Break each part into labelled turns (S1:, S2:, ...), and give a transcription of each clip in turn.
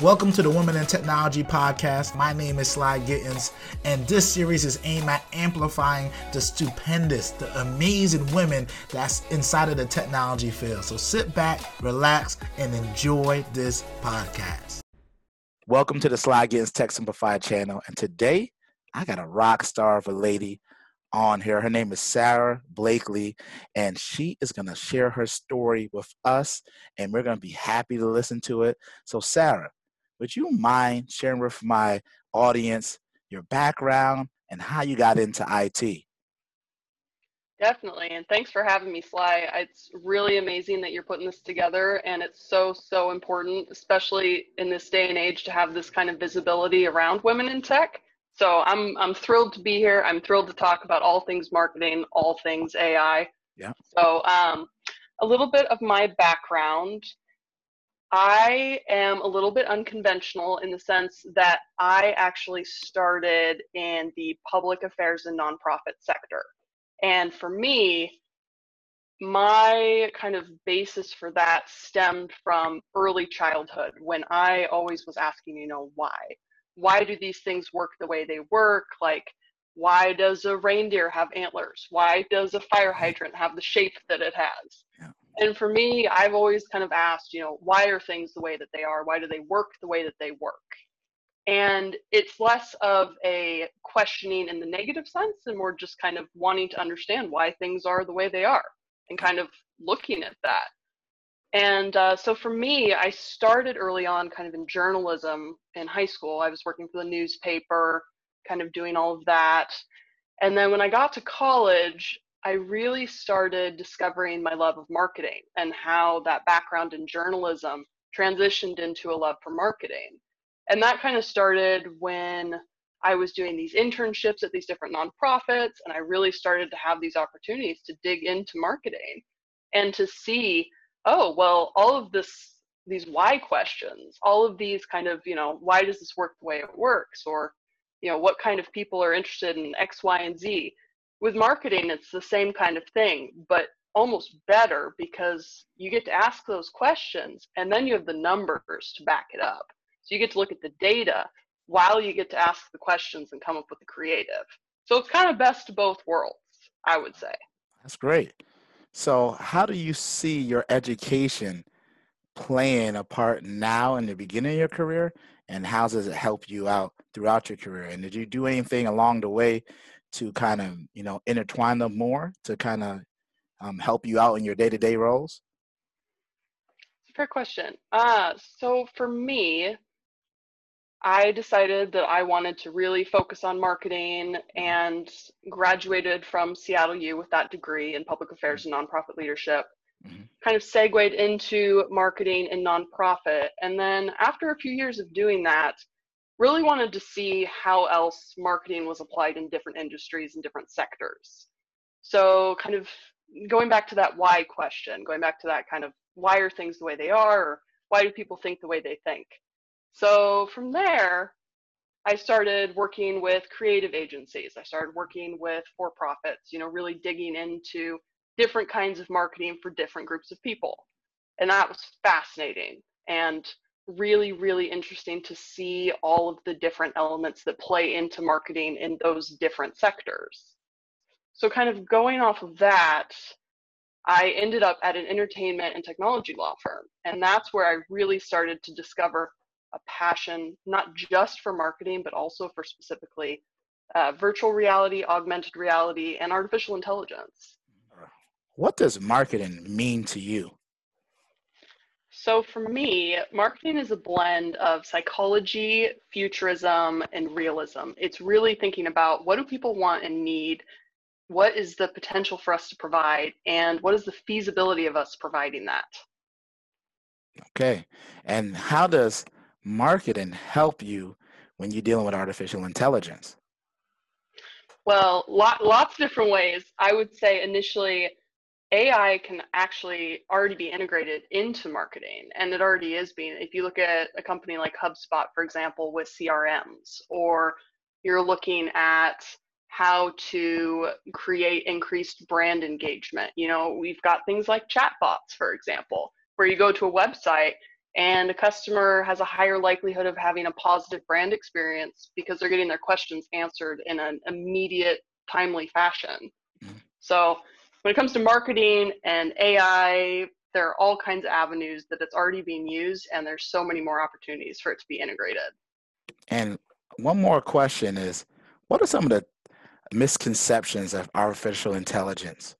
S1: Welcome to the Women in Technology podcast. My name is Sly Gittens, and this series is aimed at amplifying the stupendous, the amazing women that's inside of the technology field. So sit back, relax, and enjoy this podcast. Welcome to the Sly Gittens Tech Simplified channel, and today I got a rock star of a lady on here. Her name is Sara Blakely, and she is going to share her story with us, and we're going to be happy to listen to it. So, Sara, would you mind sharing with my audience your background and how you got into IT?
S2: Definitely, and thanks for having me, Sly. It's really amazing that you're putting this together, and it's so, so important, especially in this day and age, to have this kind of visibility around women in tech. So I'm I'm thrilled to be here. I'm thrilled to talk about all things marketing, all things AI.
S1: Yeah.
S2: So um, a little bit of my background. I am a little bit unconventional in the sense that I actually started in the public affairs and nonprofit sector. And for me, my kind of basis for that stemmed from early childhood when I always was asking, you know, why? Why do these things work the way they work? Like, why does a reindeer have antlers? Why does a fire hydrant have the shape that it has? Yeah and for me, I've always kind of asked, you know, why are things the way that they are? Why do they work the way that they work? And it's less of a questioning in the negative sense and more just kind of wanting to understand why things are the way they are and kind of looking at that. And uh, so for me, I started early on kind of in journalism in high school. I was working for the newspaper, kind of doing all of that. And then when I got to college, I really started discovering my love of marketing and how that background in journalism transitioned into a love for marketing. And that kind of started when I was doing these internships at these different nonprofits, and I really started to have these opportunities to dig into marketing and to see, oh, well, all of this, these why questions, all of these kind of, you know, why does this work the way it works? Or, you know, what kind of people are interested in X, Y, and Z? With marketing it's the same kind of thing but almost better because you get to ask those questions and then you have the numbers to back it up. So you get to look at the data while you get to ask the questions and come up with the creative. So it's kind of best of both worlds i would say.
S1: That's great. So how do you see your education playing a part now in the beginning of your career? And how does it help you out throughout your career? And did you do anything along the way to kind of you know intertwine them more to kind of um, help you out in your day-to-day roles?
S2: Fair question. Uh, so for me i decided that i wanted to really focus on marketing and graduated from seattle u with that degree in public affairs and nonprofit leadership. Mm-hmm. kind of segued into marketing and nonprofit. And then after a few years of doing that really wanted to see how else marketing was applied in different industries and different sectors. So, kind of going back to that why question, going back to that kind of why are things the way they are, or why do people think the way they think? So, from there, I started working with creative agencies. I started working with for profits, you know, really digging into different kinds of marketing for different groups of people. And that was fascinating. And really, really interesting to see all of the different elements that play into marketing in those different sectors. So, kind of going off of that, I ended up at an entertainment and technology law firm. And that's where I really started to discover a passion, not just for marketing, but also for specifically uh, virtual reality, augmented reality, and artificial intelligence.
S1: What does marketing mean to you?
S2: So for me, marketing is a blend of psychology, futurism, and realism. It's really thinking about what do people want and need, what is the potential for us to provide, and what is the feasibility of us providing that.
S1: Okay. And how does marketing help you when you're dealing with artificial intelligence?
S2: Well, lot, lots of different ways. I would say initially AI can actually already be integrated into marketing, and it already is being. If you look at a company like HubSpot, for example, with CRMs, or you're looking at how to create increased brand engagement. You know, we've got things like chatbots, for example, where you go to a website and a customer has a higher likelihood of having a positive brand experience because they're getting their questions answered in an immediate, timely fashion. Mm-hmm. So, when it comes to marketing and AI, there are all kinds of avenues that it's already being used, and there's so many more opportunities for it to be integrated.
S1: And one more question is what are some of the misconceptions of artificial intelligence?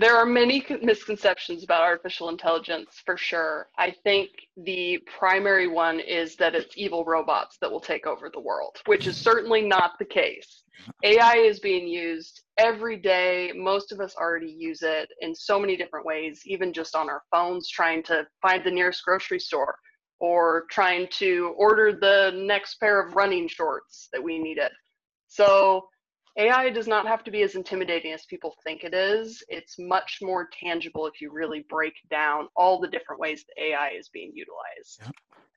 S2: There are many misconceptions about artificial intelligence for sure. I think the primary one is that it's evil robots that will take over the world, which is certainly not the case. AI is being used every day. Most of us already use it in so many different ways, even just on our phones, trying to find the nearest grocery store or trying to order the next pair of running shorts that we needed. So AI does not have to be as intimidating as people think it is. It's much more tangible if you really break down all the different ways that AI is being utilized.
S1: Yeah.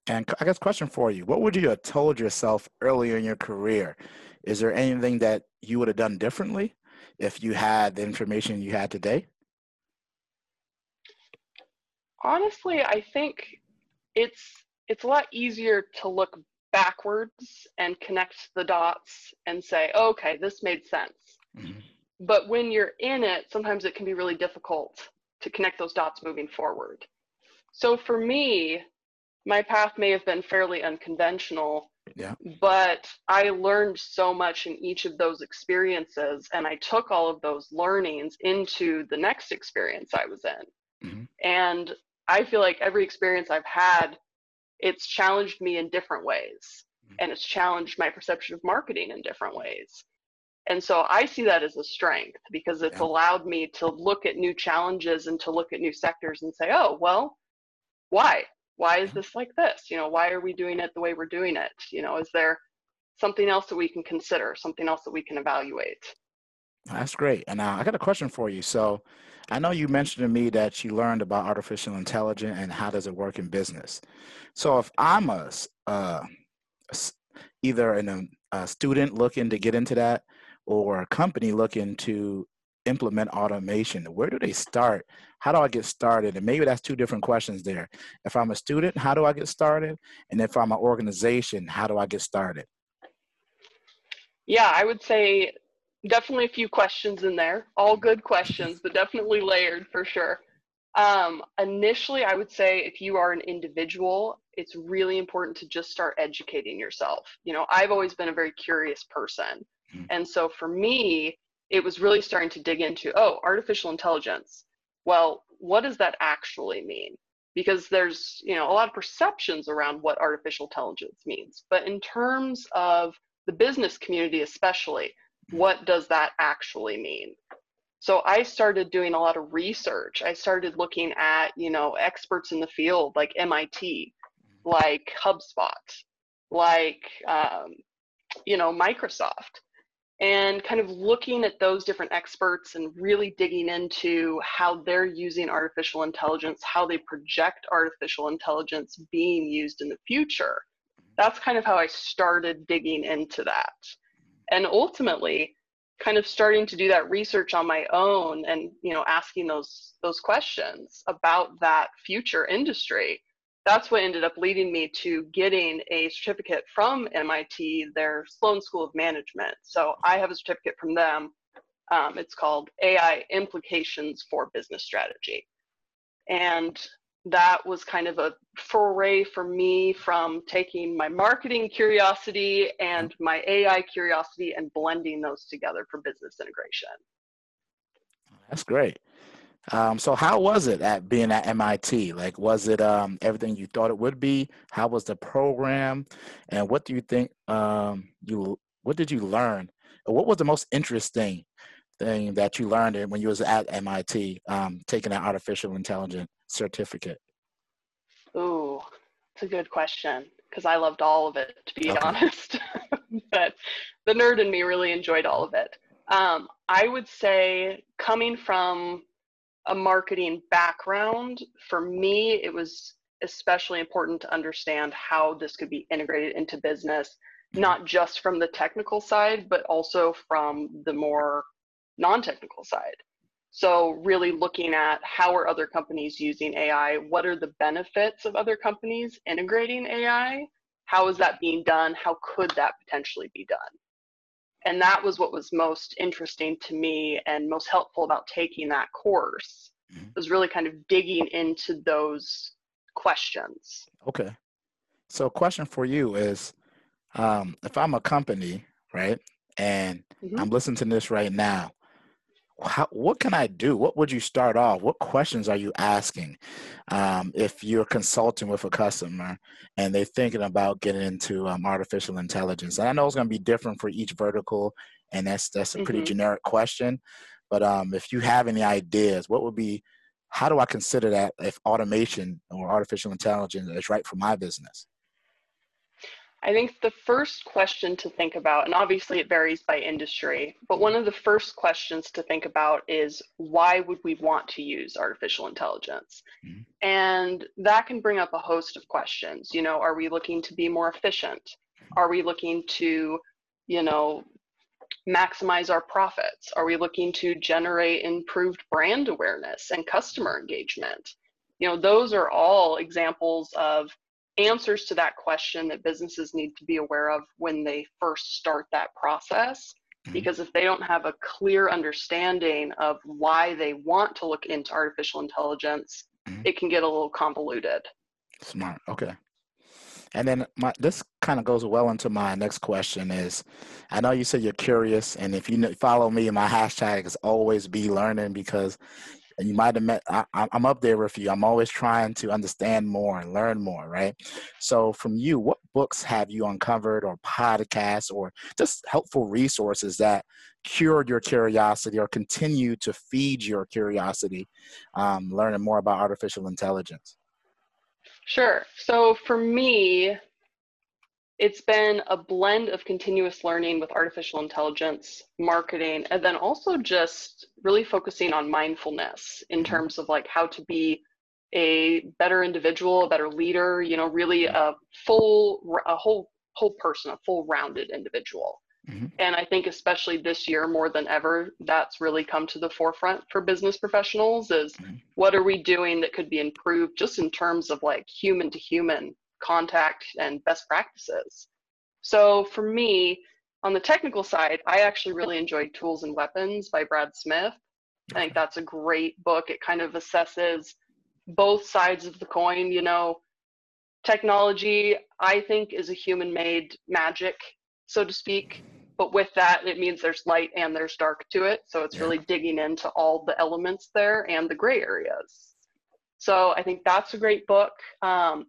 S1: And I guess question for you, what would you have told yourself earlier in your career? Is there anything that you would have done differently if you had the information you had today?
S2: Honestly, I think it's it's a lot easier to look backwards and connect the dots and say, okay, this made sense. Mm-hmm. But when you're in it, sometimes it can be really difficult to connect those dots moving forward. So for me, my path may have been fairly unconventional, yeah. but I learned so much in each of those experiences, and I took all of those learnings into the next experience I was in. Mm-hmm. And I feel like every experience I've had it's challenged me in different ways. Mm-hmm. and it's challenged my perception of marketing in different ways. And so i see that as a strength because it's yeah. allowed me to look at new challenges and to look at new sectors and say oh well why? Why is this like this? You know why are we doing it the way we're doing it? You know is there something else that we can consider something else that we can evaluate?
S1: That's great. And uh, i got a question for you. So I know you mentioned to me that you learned about artificial intelligence and how does it work in business. So if I'm a uh, either an, a student looking to get into that or a company looking to implement automation, where do they start? How do I get started? And maybe that's two different questions there. If I'm a student, how do I get started? And if I'm an organization, how do I get started?
S2: Yeah, I would say definitely a few questions in there, all good questions, but definitely layered for sure. Um, initially, I would say if you are an individual, it's really important to just start educating yourself. You know, I've always been a very curious person. Mm-hmm. And so for me, it was really starting to dig into, oh, artificial intelligence. Well, what does that actually mean? Because there's, you know, a lot of perceptions around what artificial intelligence means. But in terms of the business community, especially, what does that actually mean? So I started doing a lot of research. I started looking at, you know, experts in the field like MIT, like HubSpot, like, um, you know, Microsoft, and kind of looking at those different experts and really digging into how they're using artificial intelligence, how they project artificial intelligence being used in the future. That's kind of how I started digging into that and ultimately kind of starting to do that research on my own and you know asking those those questions about that future industry that's what ended up leading me to getting a certificate from MIT, their Sloan School of Management. So I have a certificate from them. Um, it's called AI Implications for Business Strategy. And that was kind of a foray for me from taking my marketing curiosity and my AI curiosity and blending those together for business integration.
S1: That's great. Um, so how was it at being at MIT? Like, was it um, everything you thought it would be? How was the program? And what do you think um, you, what did you learn? What was the most interesting thing that you learned when you was at MIT um, taking that artificial intelligence certificate?
S2: Ooh, it's a good question because I loved all of it, to be okay. honest. but the nerd in me really enjoyed all of it. Um, I would say, coming from a marketing background, for me, it was especially important to understand how this could be integrated into business, not just from the technical side, but also from the more non technical side. So really looking at how are other companies using AI? What are the benefits of other companies integrating AI? How is that being done? How could that potentially be done? And that was what was most interesting to me and most helpful about taking that course mm-hmm. was really kind of digging into those questions.
S1: Okay. So question for you is um, if I'm a company, right, and mm-hmm. I'm listening to this right now, how, what can I do? What would you start off? What questions are you asking um, if you're consulting with a customer and they're thinking about getting into um, artificial intelligence? And I know it's going to be different for each vertical, and that's that's a pretty mm-hmm. generic question. But um, if you have any ideas, what would be? How do I consider that if automation or artificial intelligence is right for my business?
S2: I think the first question to think about, and obviously it varies by industry, but one of the first questions to think about is why would we want to use artificial intelligence? Mm-hmm. And that can bring up a host of questions. You know, are we looking to be more efficient? Are we looking to, you know, maximize our profits? Are we looking to generate improved brand awareness and customer engagement? You know, those are all examples of answers to that question that businesses need to be aware of when they first start that process. Mm-hmm. Because if they don't have a clear understanding of why they want to look into artificial intelligence, mm-hmm. it can get a little convoluted.
S1: Smart. Okay. And then my, this kind of goes well into my next question is, I know you said you're curious, and if you follow me, my hashtag is always be learning because and you might have met I, i'm up there with you. I'm always trying to understand more and learn more right? So from you what books have you uncovered or podcasts or just helpful resources that cured your curiosity or continue to feed your curiosity um, learning more about artificial intelligence?
S2: Sure. So for me it's been a blend of continuous learning with artificial intelligence, marketing, and then also just really focusing on mindfulness in mm-hmm. terms of like how to be a better individual, a better leader, you know, really a full, a whole, whole person, a full rounded individual. Mm-hmm. And I think especially this year more than ever, that's really come to the forefront for business professionals is mm-hmm. what are we doing that could be improved just in terms of like human to human contact and best practices. So for me, on the technical side, I actually really enjoyed Tools and Weapons by Brad Smith. I think that's a great book. It kind of assesses both sides of the coin. You know, technology, I think, is a human made magic, so to speak. But with that, it means there's light and there's dark to it. So it's yeah. really digging into all the elements there and the gray areas. So I think that's a great book. Um,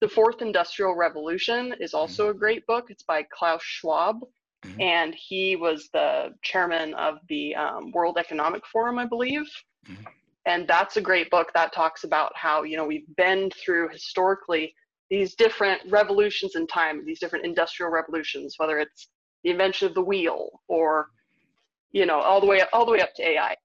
S2: the Fourth Industrial Revolution is also mm-hmm. a great book. It's by Klaus Schwab, mm-hmm. and he was the chairman of the um, World Economic Forum, I believe. Mm-hmm. And that's a great book that talks about how, you know, we've been through historically these different revolutions in time, these different industrial revolutions, whether it's the invention of the wheel or, you know, all the way up, all the way up to AI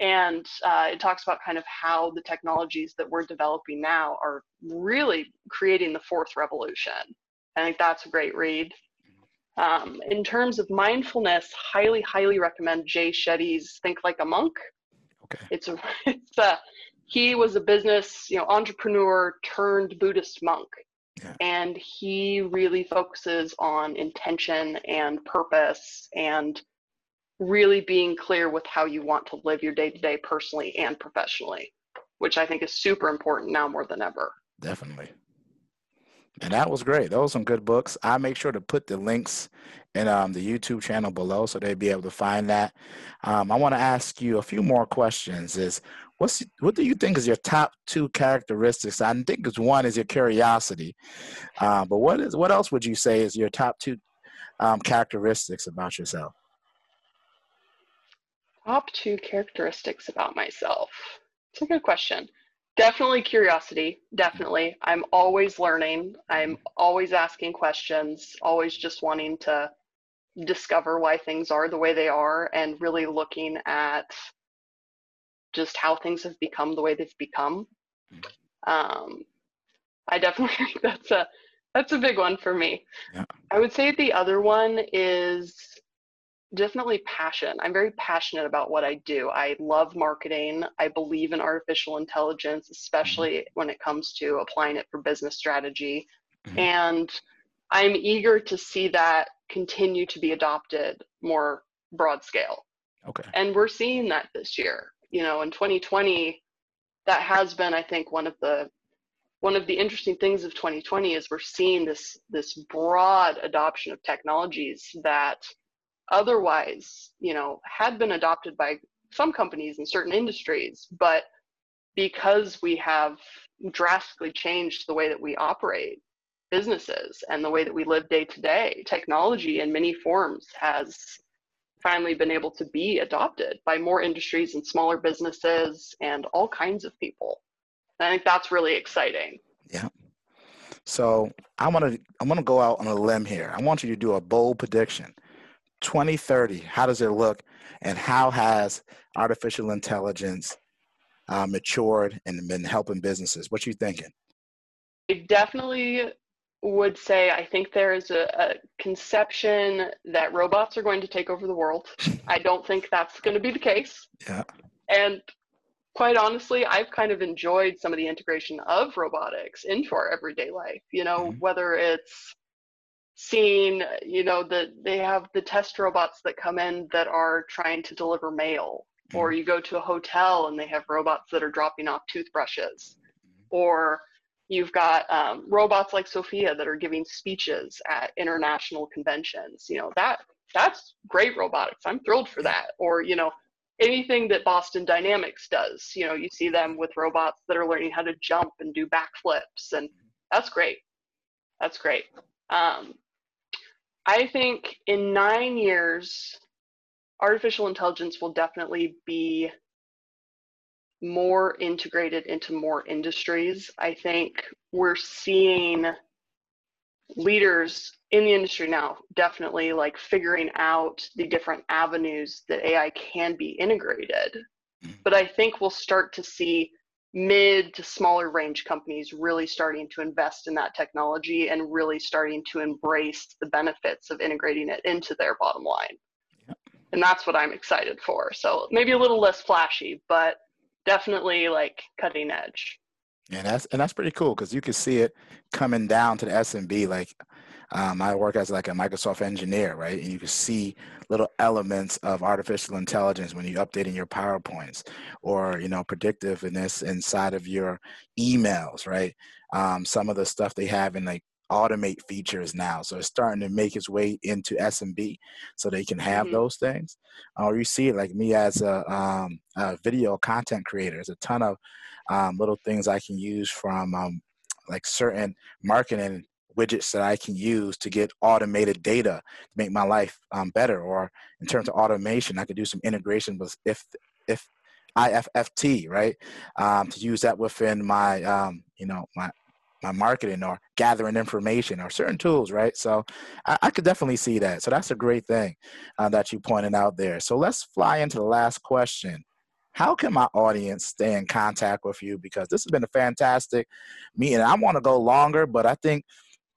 S2: and uh, it talks about kind of how the technologies that we're developing now are really creating the fourth revolution. I think that's a great read. Um, in terms of mindfulness, highly, highly recommend Jay Shetty's Think Like a Monk. Okay. It's a, it's a, he was a business, you know, entrepreneur turned Buddhist monk. Yeah. And he really focuses on intention and purpose and really being clear with how you want to live your day to day personally and professionally, which I think is super important now more than ever.
S1: Definitely. And that was great. Those are some good books. I make sure to put the links in um, the YouTube channel below so they'd be able to find that. Um, I want to ask you a few more questions. Is what's what do you think is your top two characteristics? I think it's one is your curiosity, uh, but what is what else would you say is your top two um, characteristics about yourself?
S2: Top two characteristics about myself. It's a good question. Definitely curiosity. Definitely. I'm always learning. I'm always asking questions, always just wanting to discover why things are the way they are and really looking at just how things have become the way they've become. Um, I definitely think that's a that's a big one for me. Yeah. I would say the other one is definitely passion. I'm very passionate about what I do. I love marketing. I believe in artificial intelligence, mm-hmm. especially when it comes to applying it for business strategy. Mm-hmm. And I'm eager to see that continue to be adopted more broad scale.
S1: Okay.
S2: And we're seeing that this year. You know, in 2020, that has been, I think, one of the one of the interesting things of 2020 is we're seeing this this broad adoption of technologies that otherwise, you know, had been adopted by some companies in certain industries, but because we have drastically changed the way that we operate businesses and the way that we live day to day, technology in many forms has finally been able to be adopted by more industries and smaller businesses and all kinds of people. And I think that's really exciting.
S1: Yeah. So I want to I want to go out on a limb here. I want you to do a bold prediction. 2030, how does it look, and how has artificial intelligence uh, matured and been helping businesses? What you thinking?
S2: I definitely would say I think there is a, a, conception that robots are going to take over the world. I don't think that's going to be the case.
S1: Yeah.
S2: And quite honestly, I've kind of enjoyed some of the integration of robotics into our everyday life. You know, mm-hmm. whether it's seeing, you know, that they have the test robots that come in that are trying to deliver mail, mm-hmm. or you go to a hotel and they have robots that are dropping off toothbrushes, mm-hmm. or You've got um, robots like Sophia that are giving speeches at international conventions. You know that that's great robotics. I'm thrilled for that. Or you know anything that Boston Dynamics does. You know you see them with robots that are learning how to jump and do backflips, and that's great. That's great. Um, I think in nine years, artificial intelligence will definitely be more integrated into more industries. I think we're seeing leaders in the industry now definitely like figuring out the different avenues that AI can be integrated. Mm-hmm. But I think we'll start to see mid to smaller range companies really starting to invest in that technology and really starting to embrace the benefits of integrating it into their bottom line. And that's what I'm excited for. So maybe a little less flashy, but definitely like cutting edge.
S1: And that's and that's pretty cool because you can see it coming down to the SMB. Like um, I work as like a Microsoft engineer, right? And you can see little elements of artificial intelligence when you're updating your PowerPoints or you know predictiveness inside of your emails, right? Um, some of the stuff they have in like automate features now. So it's starting to make its way into SMB so they can have mm-hmm. those things. Or you see like me as a, um, a, video content creator. There's a ton of um, little things I can use from um, like certain marketing widgets that I can use to get automated data to make my life um, better. Or in terms of automation, I could do some integration with if if IFTTT, right? Um, to use that within my, um, you know, my my marketing or gathering information or certain tools, right? So I, I could definitely see that. So that's a great thing uh, that you pointed out there. So let's fly into the last question. How can my audience stay in contact with you? Because this has been a fantastic meeting. I want to go longer, but I think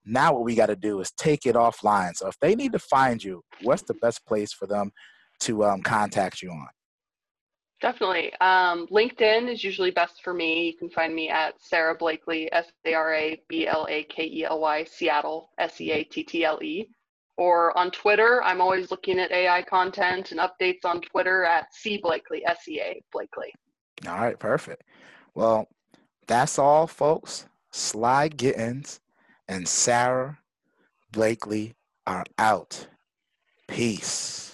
S1: now what we got to do is take it offline. So if they need to find you, what's the best place for them to um, contact you on?
S2: Definitely. Um, LinkedIn is usually best for me. You can find me at Sara Blakely, S A R A B L A K E L Y, Seattle, S E A T T L E. Or on Twitter, I'm always looking at AI content and updates on Twitter at C Blakely, S E A Blakely.
S1: All right, perfect. Well, that's all, folks. Sly Gittens and Sara Blakely are out. Peace.